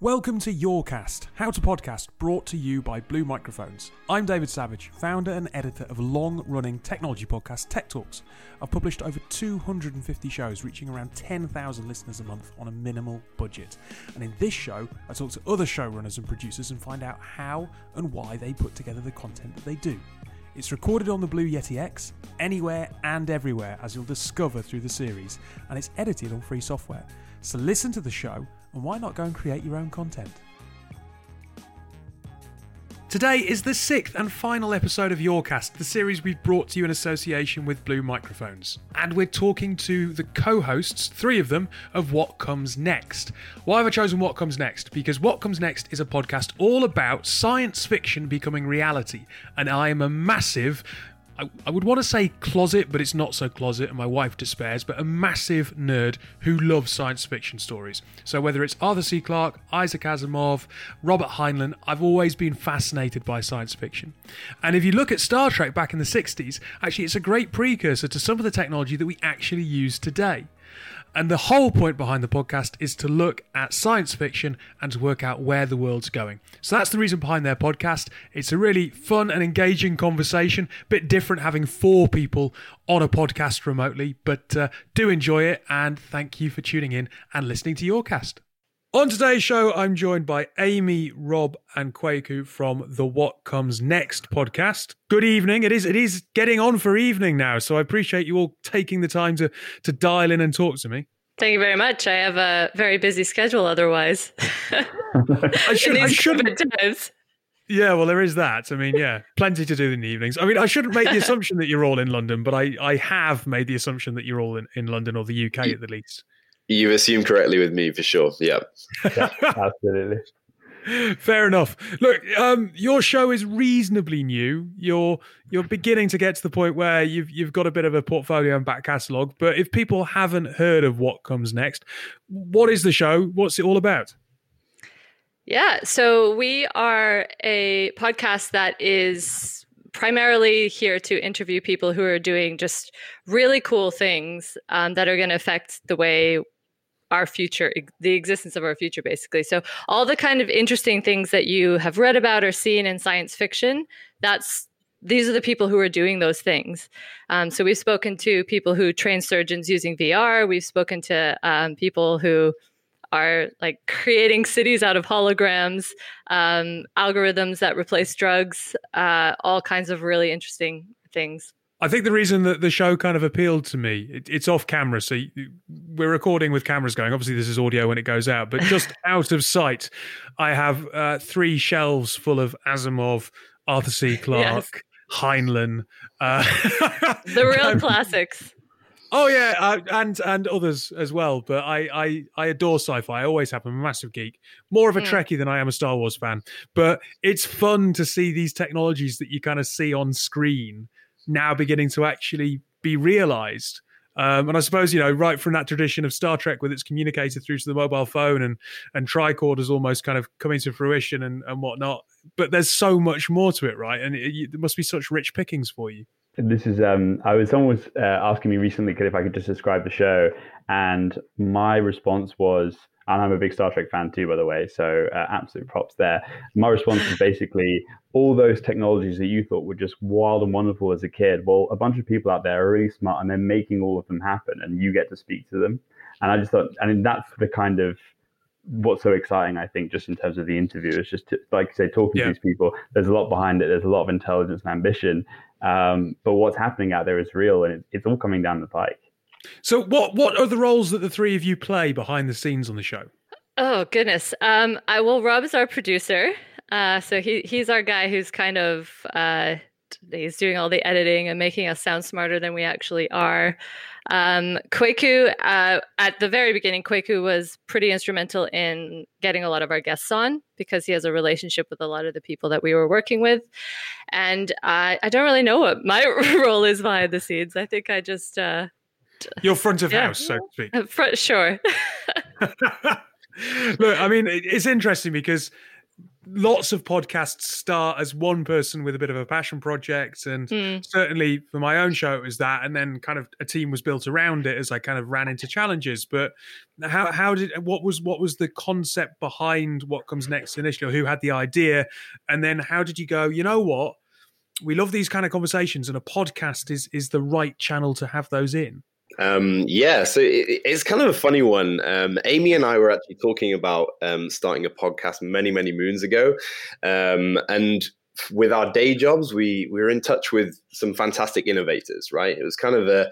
Welcome to Yourcast, How to Podcast, brought to you by Blue Microphones. I'm David Savage, founder and editor of long running technology podcast Tech Talks. I've published over 250 shows, reaching around 10,000 listeners a month on a minimal budget. And in this show, I talk to other showrunners and producers and find out how and why they put together the content that they do. It's recorded on the Blue Yeti X, anywhere and everywhere, as you'll discover through the series, and it's edited on free software. So listen to the show, and why not go and create your own content? Today is the sixth and final episode of Yourcast, the series we've brought to you in association with Blue Microphones. And we're talking to the co hosts, three of them, of What Comes Next. Why have I chosen What Comes Next? Because What Comes Next is a podcast all about science fiction becoming reality. And I am a massive I, I would want to say closet, but it's not so closet, and my wife despairs, but a massive nerd who loves science fiction stories. So whether it's Arthur C. Clarke, Isaac Asimov, Robert Heinlein, I've always been fascinated by science fiction. And if you look at Star Trek back in the 60s, actually it's a great precursor to some of the technology that we actually use today. And the whole point behind the podcast is to look at science fiction and to work out where the world's going. So that's the reason behind their podcast. It's a really fun and engaging conversation, A bit different having four people on a podcast remotely, but uh, do enjoy it and thank you for tuning in and listening to Yourcast. On today's show, I'm joined by Amy, Rob, and Kwaku from the What Comes Next podcast. Good evening. It is it is getting on for evening now, so I appreciate you all taking the time to to dial in and talk to me. Thank you very much. I have a very busy schedule otherwise. I should, I should times. Yeah, well, there is that. I mean, yeah, plenty to do in the evenings. I mean, I shouldn't make the assumption that you're all in London, but I, I have made the assumption that you're all in, in London or the UK at the least. You assumed correctly with me for sure. Yeah. yeah absolutely. Fair enough. Look, um, your show is reasonably new. You're you're beginning to get to the point where you've you've got a bit of a portfolio and back catalogue. But if people haven't heard of what comes next, what is the show? What's it all about? Yeah, so we are a podcast that is primarily here to interview people who are doing just really cool things um, that are going to affect the way our future, the existence of our future, basically. So, all the kind of interesting things that you have read about or seen in science fiction, that's these are the people who are doing those things. Um, so, we've spoken to people who train surgeons using VR. We've spoken to um, people who are like creating cities out of holograms, um, algorithms that replace drugs, uh, all kinds of really interesting things. I think the reason that the show kind of appealed to me, it, it's off camera. So we're recording with cameras going. Obviously, this is audio when it goes out, but just out of sight, I have uh, three shelves full of Asimov, Arthur C. Clarke, yes. Heinlein. Uh, the real um, classics. Oh yeah, uh, and and others as well. But I I I adore sci-fi. I always have. I'm a massive geek. More of a mm. Trekkie than I am a Star Wars fan. But it's fun to see these technologies that you kind of see on screen now beginning to actually be realized. Um, and I suppose you know, right from that tradition of Star Trek, with its communicator through to the mobile phone and and tricorders almost kind of coming to fruition and and whatnot. But there's so much more to it, right? And it, it, there must be such rich pickings for you. This is um, I was someone was uh, asking me recently if I could just describe the show, and my response was and I'm a big Star Trek fan too, by the way. So uh, absolute props there. My response is basically all those technologies that you thought were just wild and wonderful as a kid. Well, a bunch of people out there are really smart, and they're making all of them happen, and you get to speak to them. And I just thought, I mean, that's the kind of what's so exciting, I think, just in terms of the interview. It's just to, like I say, talking yeah. to these people. There's a lot behind it. There's a lot of intelligence and ambition. Um, but what's happening out there is real, and it's all coming down the pike. So, what what are the roles that the three of you play behind the scenes on the show? Oh goodness. Um, I well, Rob is our producer. Uh, so he he's our guy who's kind of uh, he's doing all the editing and making us sound smarter than we actually are. Um, Kwaku, uh, at the very beginning, Kwaku was pretty instrumental in getting a lot of our guests on because he has a relationship with a lot of the people that we were working with. And I, I don't really know what my role is behind the scenes. I think I just uh, your front of yeah. house, so to speak. Front, sure. Look, I mean, it's interesting because lots of podcasts start as one person with a bit of a passion project and mm. certainly for my own show it was that and then kind of a team was built around it as i kind of ran into challenges but how how did what was what was the concept behind what comes next initially who had the idea and then how did you go you know what we love these kind of conversations and a podcast is is the right channel to have those in um, yeah, so it, it's kind of a funny one. Um, Amy and I were actually talking about um, starting a podcast many, many moons ago, um, and with our day jobs, we we were in touch with some fantastic innovators. Right, it was kind of a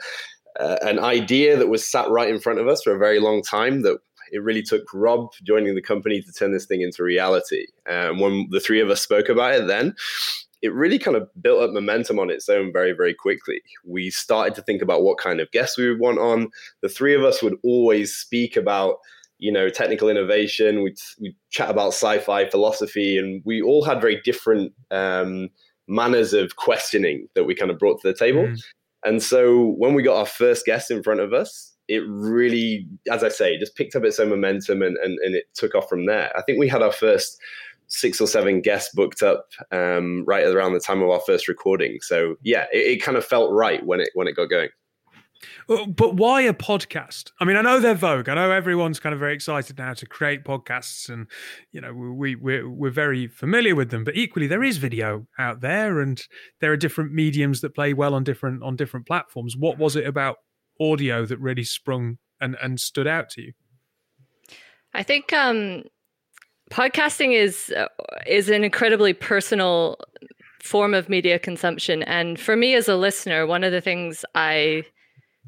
uh, an idea that was sat right in front of us for a very long time that it really took Rob joining the company to turn this thing into reality. And um, when the three of us spoke about it, then it really kind of built up momentum on its own very, very quickly. We started to think about what kind of guests we would want on. The three of us would always speak about, you know, technical innovation. We'd, we'd chat about sci-fi philosophy, and we all had very different um, manners of questioning that we kind of brought to the table. Mm. And so when we got our first guest in front of us, it really, as I say, just picked up its own momentum and, and, and it took off from there. I think we had our first six or seven guests booked up um, right around the time of our first recording. So yeah, it, it, kind of felt right when it when it got going. But why a podcast? I mean, I know they're vogue. I know everyone's kind of very excited now to create podcasts, and you know we we're, we're very familiar with them. But equally, there is video out there, and there are different mediums that play well on different on different platforms. What was it about audio that really sprung and and stood out to you? I think um, podcasting is uh, is an incredibly personal form of media consumption. And for me as a listener one of the things i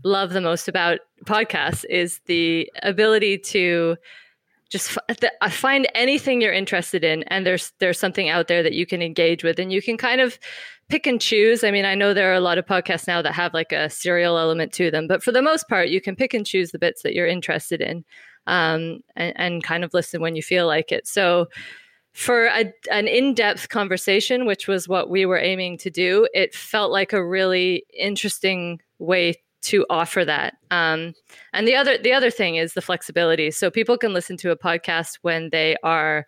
love the most about podcasts is the ability to just f- find anything you're interested in and there's there's something out there that you can engage with and you can kind of pick and choose. I mean i know there are a lot of podcasts now that have like a serial element to them but for the most part you can pick and choose the bits that you're interested in um, and, and kind of listen when you feel like it. So, for a, an in-depth conversation which was what we were aiming to do it felt like a really interesting way to offer that um, and the other the other thing is the flexibility so people can listen to a podcast when they are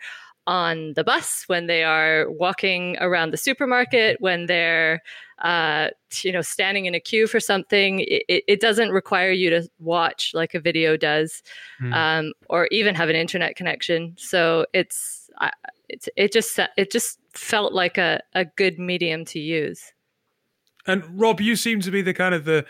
on the bus when they are walking around the supermarket when they're uh, you know, standing in a queue for something. It, it, doesn't require you to watch like a video does, mm. um, or even have an internet connection. So it's, it's it just it just felt like a, a good medium to use. And Rob, you seem to be the kind of the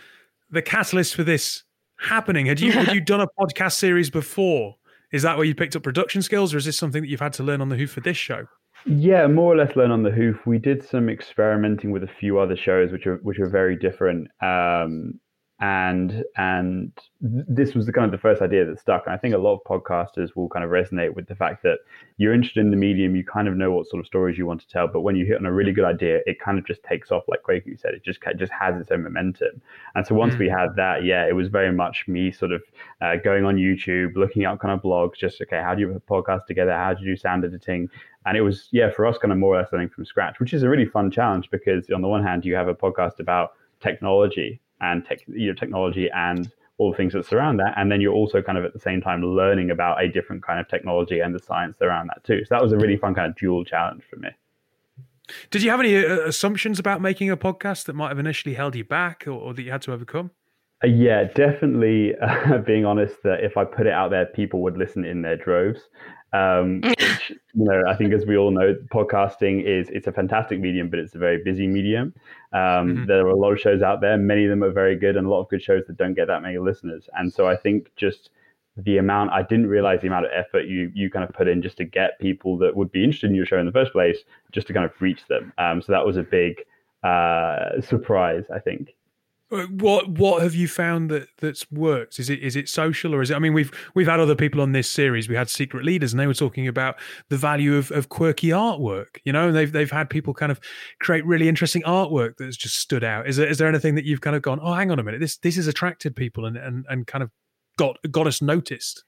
the catalyst for this happening. Had you had you done a podcast series before? Is that where you picked up production skills, or is this something that you've had to learn on the Hoof for this show? Yeah, more or less learn on the hoof. We did some experimenting with a few other shows, which are which are very different. Um, and and this was the kind of the first idea that stuck. And i think a lot of podcasters will kind of resonate with the fact that you're interested in the medium you kind of know what sort of stories you want to tell but when you hit on a really good idea it kind of just takes off like Kwaku said it just just has its own momentum. And so once mm. we had that yeah it was very much me sort of uh, going on youtube looking up kind of blogs just okay how do you put a podcast together? How do you do sound editing? And it was yeah for us kind of more or less learning from scratch which is a really fun challenge because on the one hand you have a podcast about technology and tech, you know, technology and all the things that surround that. And then you're also kind of at the same time learning about a different kind of technology and the science around that too. So that was a really fun kind of dual challenge for me. Did you have any uh, assumptions about making a podcast that might have initially held you back or, or that you had to overcome? Uh, yeah, definitely. Uh, being honest, that if I put it out there, people would listen in their droves. Um, which, you know, I think as we all know, podcasting is it's a fantastic medium, but it's a very busy medium. Um, mm-hmm. There are a lot of shows out there. Many of them are very good, and a lot of good shows that don't get that many listeners. And so I think just the amount I didn't realize the amount of effort you you kind of put in just to get people that would be interested in your show in the first place, just to kind of reach them. Um, so that was a big uh, surprise, I think. Uh, what what have you found that that's worked? Is it is it social or is it? I mean, we've we've had other people on this series. We had secret leaders, and they were talking about the value of, of quirky artwork. You know, and they've they've had people kind of create really interesting artwork that's just stood out. Is there is there anything that you've kind of gone? Oh, hang on a minute. This this has attracted people and and and kind of got got us noticed.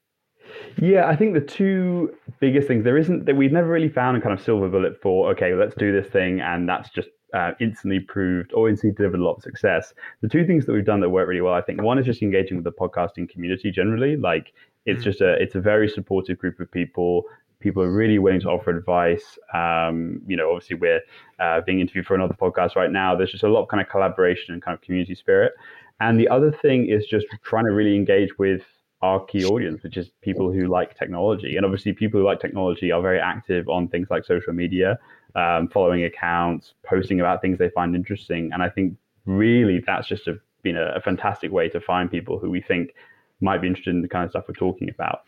Yeah, I think the two biggest things there isn't that we've never really found a kind of silver bullet for. Okay, let's do this thing, and that's just uh, instantly proved or instantly delivered a lot of success. The two things that we've done that work really well, I think, one is just engaging with the podcasting community generally. Like it's mm. just a it's a very supportive group of people. People are really willing to offer advice. Um, you know, obviously we're uh, being interviewed for another podcast right now. There's just a lot of kind of collaboration and kind of community spirit. And the other thing is just trying to really engage with our key audience, which is people who like technology. And obviously, people who like technology are very active on things like social media, um, following accounts, posting about things they find interesting. And I think really that's just a, been a, a fantastic way to find people who we think might be interested in the kind of stuff we're talking about.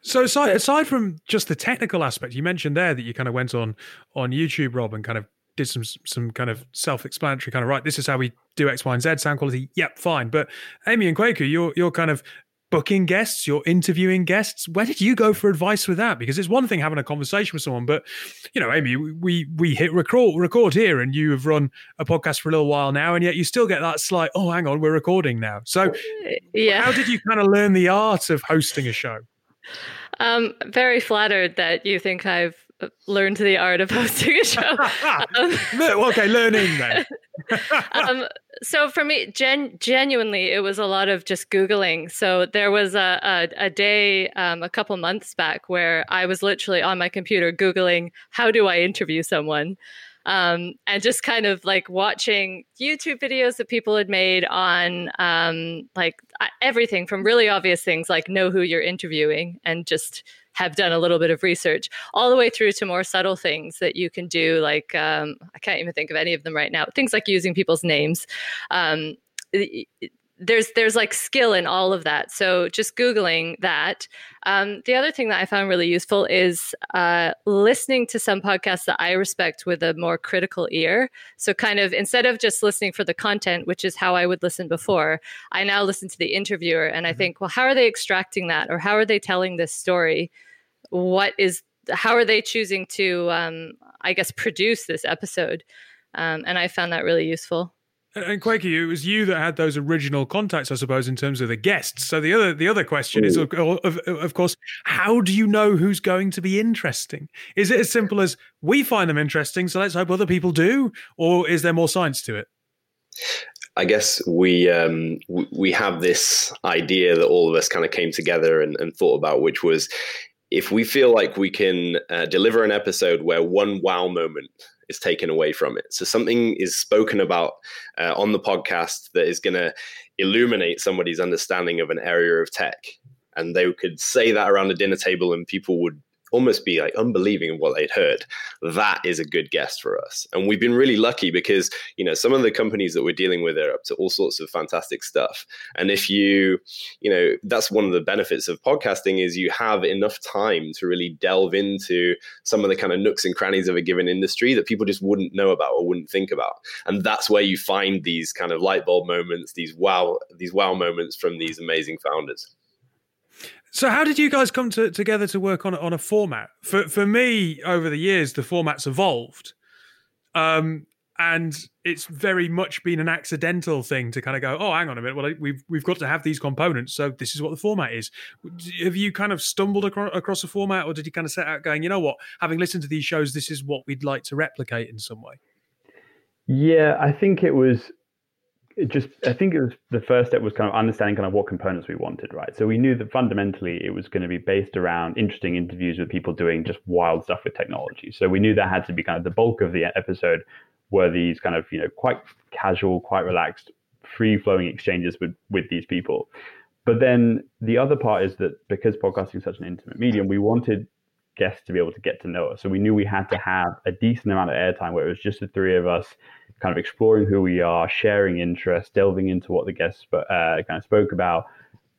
So aside aside from just the technical aspect, you mentioned there that you kind of went on on YouTube, Rob, and kind of did some some kind of self-explanatory kind of right. This is how we do X, Y, and Z sound quality. Yep, fine. But Amy and Kwaku, you're you're kind of booking guests, you're interviewing guests. Where did you go for advice with that? Because it's one thing having a conversation with someone, but you know, Amy, we we hit record record here, and you have run a podcast for a little while now, and yet you still get that slight, oh, hang on, we're recording now. So, yeah, how did you kind of learn the art of hosting a show? Um, very flattered that you think I've learned the art of hosting a show. um, okay, learning then. um, so for me, gen- genuinely, it was a lot of just Googling. So there was a, a, a day um, a couple months back where I was literally on my computer Googling, how do I interview someone? Um, and just kind of like watching YouTube videos that people had made on um, like everything from really obvious things like know who you're interviewing and just have done a little bit of research, all the way through to more subtle things that you can do. Like um, I can't even think of any of them right now. Things like using people's names. Um, there's there's like skill in all of that. So just googling that. Um, the other thing that I found really useful is uh, listening to some podcasts that I respect with a more critical ear. So kind of instead of just listening for the content, which is how I would listen before, I now listen to the interviewer and I mm-hmm. think, well, how are they extracting that, or how are they telling this story? What is how are they choosing to, um, I guess, produce this episode? Um, and I found that really useful. And Kwaku, it was you that had those original contacts, I suppose, in terms of the guests. So the other the other question Ooh. is, of, of, of, course, how do you know who's going to be interesting? Is it as simple as we find them interesting, so let's hope other people do, or is there more science to it? I guess we um, we have this idea that all of us kind of came together and, and thought about, which was if we feel like we can uh, deliver an episode where one wow moment is taken away from it. So something is spoken about uh, on the podcast that is going to illuminate somebody's understanding of an area of tech. And they could say that around a dinner table, and people would almost be like unbelieving what they'd heard. That is a good guess for us. And we've been really lucky because, you know, some of the companies that we're dealing with are up to all sorts of fantastic stuff. And if you, you know, that's one of the benefits of podcasting is you have enough time to really delve into some of the kind of nooks and crannies of a given industry that people just wouldn't know about or wouldn't think about. And that's where you find these kind of light bulb moments, these wow, these wow moments from these amazing founders. So, how did you guys come to, together to work on on a format? For for me, over the years, the format's evolved, um, and it's very much been an accidental thing to kind of go, oh, hang on a minute, well, we've we've got to have these components, so this is what the format is. Have you kind of stumbled across, across a format, or did you kind of set out going, you know what, having listened to these shows, this is what we'd like to replicate in some way? Yeah, I think it was it just I think it was the first step was kind of understanding kind of what components we wanted, right? So we knew that fundamentally it was going to be based around interesting interviews with people doing just wild stuff with technology. So we knew that had to be kind of the bulk of the episode were these kind of you know quite casual, quite relaxed, free flowing exchanges with with these people. But then the other part is that because podcasting is such an intimate medium, we wanted guests to be able to get to know us. So we knew we had to have a decent amount of airtime where it was just the three of us kind of exploring who we are, sharing interests, delving into what the guests uh, kind of spoke about,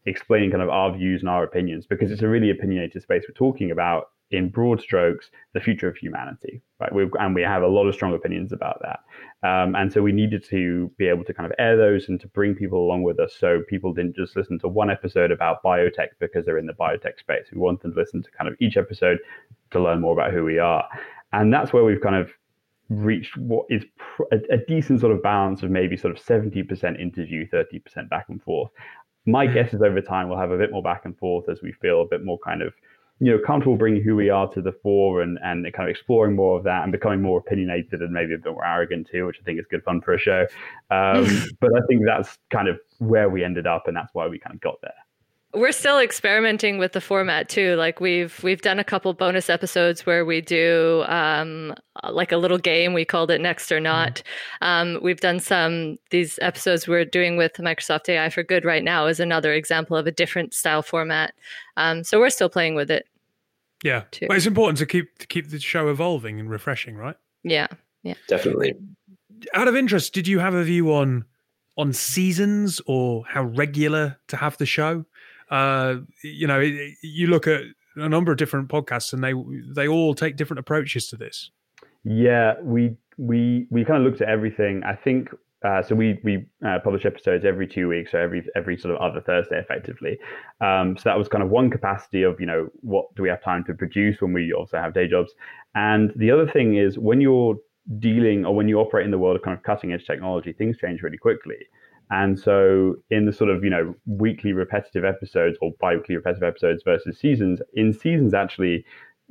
explaining kind of our views and our opinions, because it's a really opinionated space we're talking about in broad strokes the future of humanity, right? We've, and we have a lot of strong opinions about that. Um, and so we needed to be able to kind of air those and to bring people along with us so people didn't just listen to one episode about biotech because they're in the biotech space. We want them to listen to kind of each episode to learn more about who we are. And that's where we've kind of reached what is pr- a, a, decent sort of balance of maybe sort of 70% interview, 30% back and forth. My guess is over time we'll have a bit more back and forth as we feel a bit more kind of, you know, comfortable bringing who we are to the fore and, and kind of exploring more of that and becoming more opinionated and maybe a bit more arrogant too, which I think is good fun for a show. Um, but I think that's kind of where we ended up and that's why we kind of got there. We're still experimenting with the format too. Like we've we've done a couple bonus episodes where we do um, like a little game. We called it Next or mm-hmm. Not. Um, we've done some these episodes we're doing with Microsoft AI for Good right now is another example of a different style format. Um, so we're still playing with it. Yeah, too. but it's important to keep to keep the show evolving and refreshing, right? Yeah, yeah, definitely. Out of interest, did you have a view on on seasons or how regular to have the show? Uh, you know, it, you look at a number of different podcasts, and they they all take different approaches to this. Yeah, we we we kind of looked at everything. I think uh, so. We we uh, publish episodes every two weeks, so every every sort of other Thursday, effectively. Um, so that was kind of one capacity of you know what do we have time to produce when we also have day jobs, and the other thing is when you're dealing or when you operate in the world of kind of cutting edge technology, things change really quickly. And so, in the sort of you know weekly repetitive episodes or bi-weekly repetitive episodes versus seasons, in seasons actually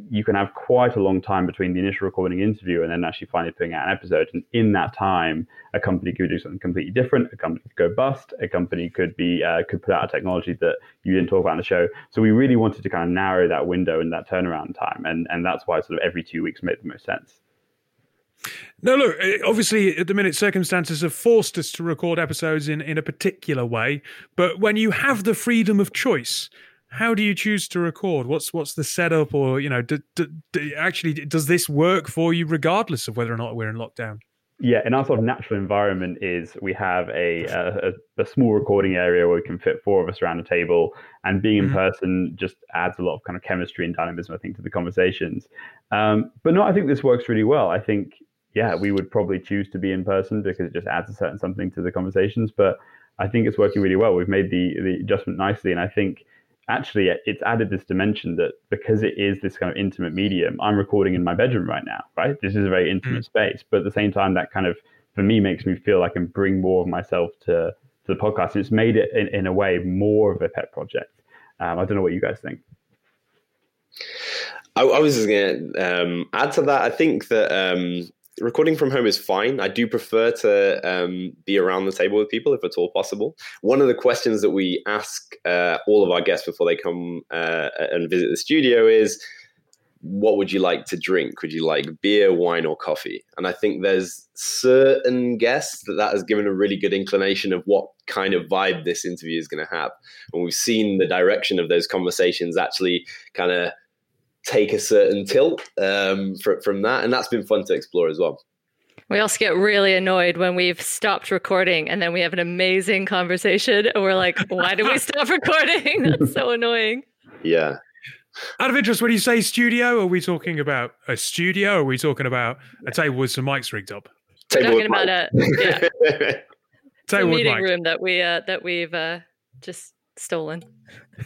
you can have quite a long time between the initial recording interview and then actually finally putting out an episode. And in that time, a company could do something completely different. A company could go bust. A company could be uh, could put out a technology that you didn't talk about in the show. So we really wanted to kind of narrow that window and that turnaround time, and and that's why sort of every two weeks made the most sense. No, look, eh, obviously at the minute circumstances have forced us to record episodes in, in a particular way. But when you have the freedom of choice, how do you choose to record? What's what's the setup, or you know, do, do, do, actually does this work for you regardless of whether or not we're in lockdown? Yeah, in our sort of natural environment is we have a, a, a small recording area where we can fit four of us around a table, and being in mm-hmm. person just adds a lot of kind of chemistry and dynamism, I think, to the conversations. Um, but no, I think this works really well. I think yeah, we would probably choose to be in person because it just adds a certain something to the conversations. But I think it's working really well. We've made the the adjustment nicely, and I think actually it's added this dimension that because it is this kind of intimate medium, I'm recording in my bedroom right now. Right, this is a very intimate mm. space, but at the same time, that kind of for me makes me feel I can bring more of myself to to the podcast. And it's made it in, in a way more of a pet project. Um, I don't know what you guys think. I, I was just going to um, add to that. I think that um, recording from home is fine. I do prefer to um, be around the table with people if at all possible. One of the questions that we ask uh, all of our guests before they come uh, and visit the studio is, what would you like to drink? Would you like beer, wine, or coffee? And I think there's certain guests that that has given a really good inclination of what kind of vibe this interview is going to have. And we've seen the direction of those conversations actually kind of take a certain tilt um, from, from that. And that's been fun to explore as well. We also get really annoyed when we've stopped recording and then we have an amazing conversation and we're like, why did we stop recording? That's so annoying. Yeah. Out of interest, when you say studio, are we talking about a studio? Or are we talking about a table with some mics rigged up? We're talking about a, yeah, a meeting mics. room that we uh, that we've uh, just stolen.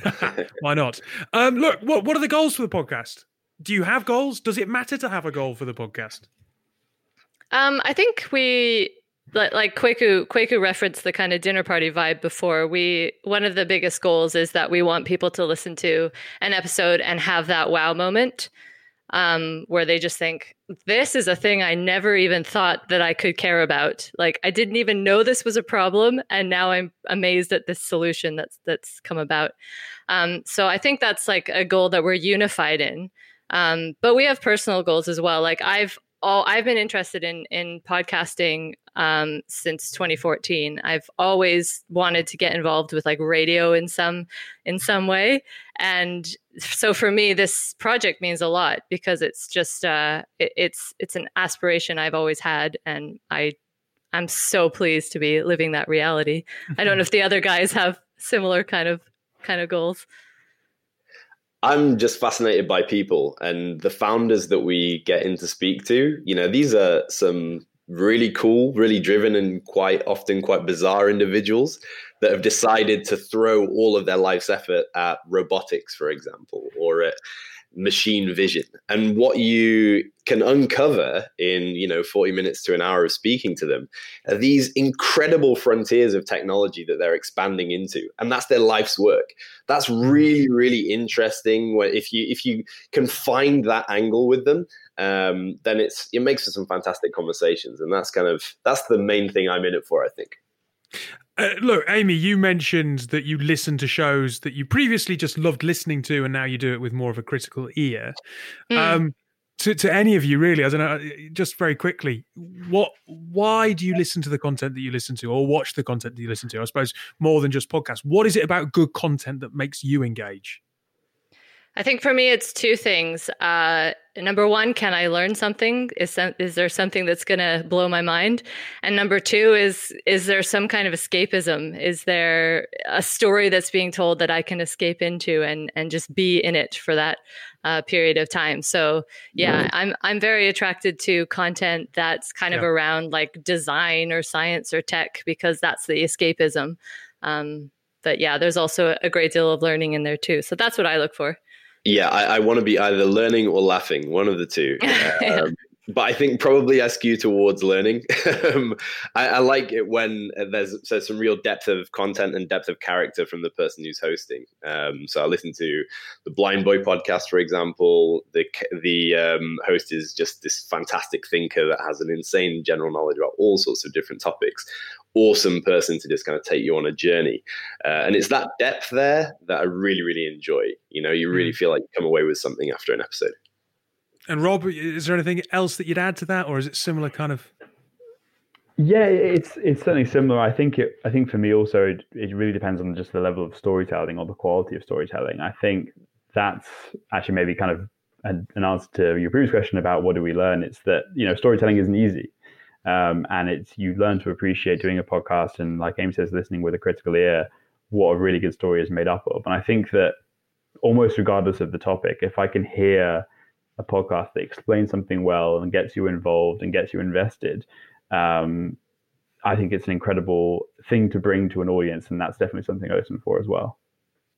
Why not? Um, look, what what are the goals for the podcast? Do you have goals? Does it matter to have a goal for the podcast? Um, I think we like, like Kwaku Kwaku referenced the kind of dinner party vibe before. We one of the biggest goals is that we want people to listen to an episode and have that wow moment um, where they just think, this is a thing I never even thought that I could care about. Like I didn't even know this was a problem, and now I'm amazed at this solution that's that's come about. Um, so I think that's like a goal that we're unified in. Um, but we have personal goals as well. Like I've all I've been interested in in podcasting um, since 2014. I've always wanted to get involved with like radio in some in some way, and so for me, this project means a lot because it's just uh, it, it's it's an aspiration I've always had, and I I'm so pleased to be living that reality. I don't know if the other guys have similar kind of kind of goals. I'm just fascinated by people and the founders that we get in to speak to. You know, these are some really cool, really driven, and quite often quite bizarre individuals that have decided to throw all of their life's effort at robotics, for example, or at machine vision. And what you can uncover in you know 40 minutes to an hour of speaking to them are these incredible frontiers of technology that they're expanding into. And that's their life's work. That's really really interesting. Where if you if you can find that angle with them um, then it's it makes for some fantastic conversations. And that's kind of that's the main thing i'm in it for i think Uh, look, Amy, you mentioned that you listen to shows that you previously just loved listening to, and now you do it with more of a critical ear. Mm. Um, to, to any of you, really, I don't know. Just very quickly, what? Why do you listen to the content that you listen to, or watch the content that you listen to? I suppose more than just podcasts. What is it about good content that makes you engage? I think for me, it's two things. Uh, number one, can I learn something? Is some, is there something that's going to blow my mind? And number two is is there some kind of escapism? Is there a story that's being told that I can escape into and and just be in it for that uh, period of time? So yeah, I'm I'm very attracted to content that's kind of around like design or science or tech because that's the escapism. Um, but yeah, there's also a great deal of learning in there too. So that's what I look for. Yeah, I, I want to be either learning or laughing, one of the two. Um, but I think probably I skew towards learning. um, I, I, like it when there's so some real depth of content and depth of character from the person who's hosting. Um, so I listen to the Blind Boy podcast, for example. The the um, host is just this fantastic thinker that has an insane general knowledge about all sorts of different topics awesome person to just kind of take you on a journey. Uh, and it's that depth there that I really, really enjoy. You know, you really mm. feel like you come away with something after an episode. And Rob, is there anything else that you'd add to that, or is it similar kind of? Yeah, it's it's certainly similar. I think it. I think for me also, it, it really depends on just the level of storytelling or the quality of storytelling. I think that's actually maybe kind of an, an answer to your previous question about what do we learn. It's that you know storytelling isn't easy. Um, and it's you learn to appreciate doing a podcast and like Amy says, listening with a critical ear, what a really good story is made up of. And I think that almost regardless of the topic, if I can hear a podcast that explains something well and gets you involved and gets you invested, um, I think it's an incredible thing to bring to an audience, and that's definitely something I listen for as well.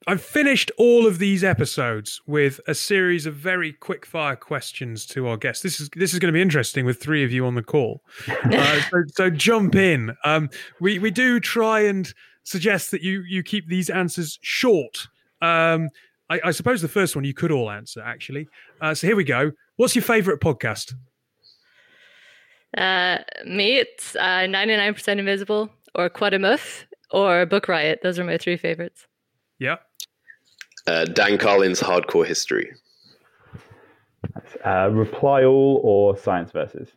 I've finished all of these episodes with a series of very quick fire questions to our guests. This is this is going to be interesting with three of you on the call. Uh, so, so, jump in. Um, we we do try and suggest that you you keep these answers short. Um, I, I, suppose the first one you could all answer actually. Uh, so here we go. What's your favorite podcast? Uh, me, it's uh, 99% Invisible or Quademuff or Book Riot. Those are my three favorites. Yeah. Uh, Dan Carlin's Hardcore History. Uh, Reply All or Science Versus?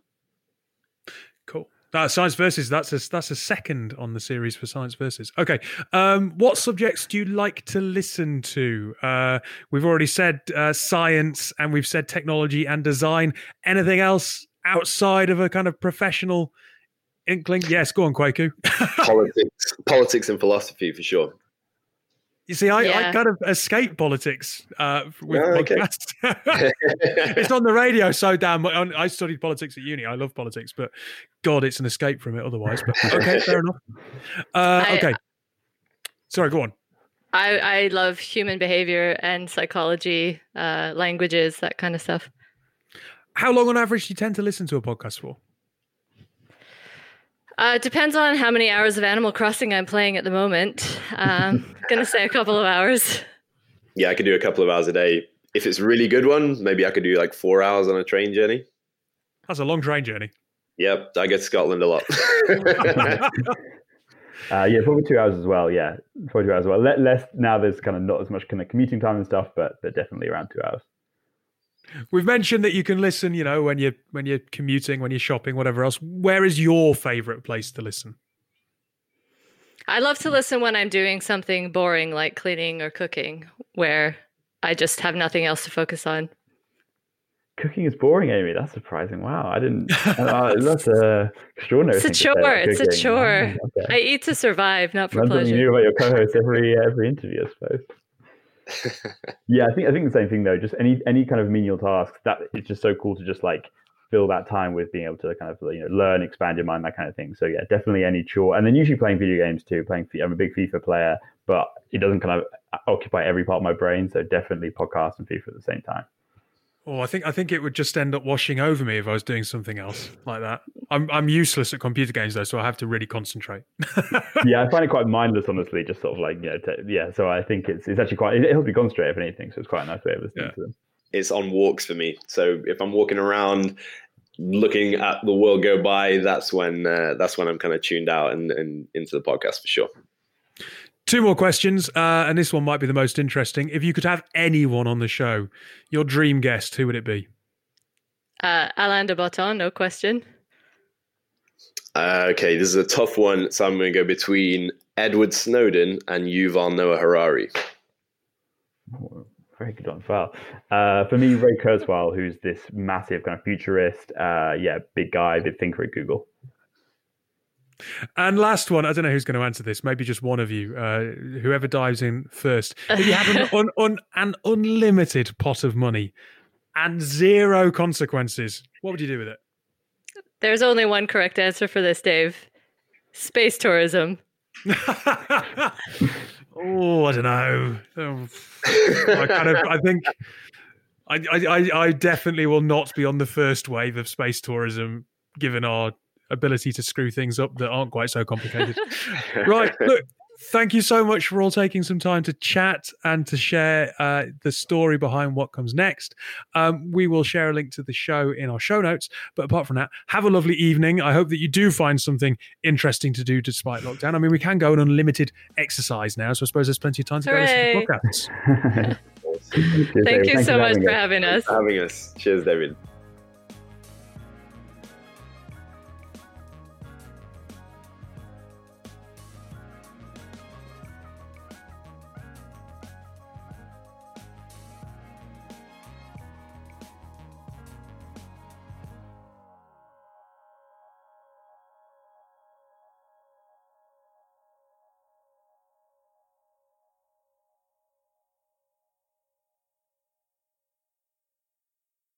Uh, Science Versus. That's a that's a second on the series for Science Versus. Okay. Um, what subjects do you like to listen to? Uh, we've already said uh, science, and we've said technology and design. Anything else outside of a kind of professional inkling? Yes. Go on, Kwaku. politics, politics, and philosophy for sure. You see, I, yeah. I kind of escape politics uh, with oh, podcasts. Okay. it's on the radio so damn. I studied politics at uni. I love politics, but God, it's an escape from it otherwise. But okay, fair enough. Uh, okay, sorry, go on. I, I love human behavior and psychology, uh, languages, that kind of stuff. How long on average do you tend to listen to a podcast for? Uh, it depends on how many hours of Animal Crossing I'm playing at the moment. Um, gonna say a couple of hours. Yeah, I could do a couple of hours a day. If it's a really good one, maybe I could do like four hours on a train journey. That's a long train journey. Yep, I get Scotland a lot. uh, yeah, probably two hours as well. Yeah, probably two hours as well. less now. There's kind of not as much kind of commuting time and stuff, but but definitely around two hours. We've mentioned that you can listen, you know, when you're when you're commuting, when you're shopping, whatever else. Where is your favorite place to listen? I love to listen when I'm doing something boring like cleaning or cooking, where I just have nothing else to focus on. Cooking is boring, Amy. That's surprising. Wow, I didn't. Uh, that's a extraordinary. It's a chore. It's a chore. Oh, okay. I eat to survive, not for pleasure. You knew about your co-host every every interview, I suppose. yeah, I think I think the same thing though. Just any any kind of menial tasks that it's just so cool to just like fill that time with being able to kind of you know learn, expand your mind, that kind of thing. So yeah, definitely any chore, and then usually playing video games too. Playing, I'm a big FIFA player, but it doesn't kind of uh, occupy every part of my brain. So definitely podcast and FIFA at the same time. Oh, I think I think it would just end up washing over me if I was doing something else like that. I'm I'm useless at computer games though, so I have to really concentrate. yeah, I find it quite mindless, honestly. Just sort of like you know, t- yeah. So I think it's it's actually quite it helps me concentrate if anything. So it's quite a nice way of listening yeah. to them. It's on walks for me. So if I'm walking around, looking at the world go by, that's when uh, that's when I'm kind of tuned out and, and into the podcast for sure. Two more questions, uh, and this one might be the most interesting. If you could have anyone on the show, your dream guest, who would it be? Uh, Alain de Botton, no question. Uh, okay, this is a tough one, so I'm going to go between Edward Snowden and Yuval Noah Harari. Oh, very good one. Well, uh, for me, Ray Kurzweil, who's this massive kind of futurist, uh, yeah, big guy, big thinker at Google. And last one, I don't know who's going to answer this. Maybe just one of you, uh, whoever dives in first. If you had an, un, un, an unlimited pot of money and zero consequences, what would you do with it? There's only one correct answer for this, Dave. Space tourism. oh, I don't know. Oh, I kind of, I think, I, I, I definitely will not be on the first wave of space tourism, given our ability to screw things up that aren't quite so complicated. right, look, thank you so much for all taking some time to chat and to share uh, the story behind what comes next. Um, we will share a link to the show in our show notes. But apart from that, have a lovely evening. I hope that you do find something interesting to do despite lockdown. I mean, we can go on unlimited exercise now, so I suppose there's plenty of time to Hooray. go to some podcasts. Thank you so much for having us. having us. Cheers, David.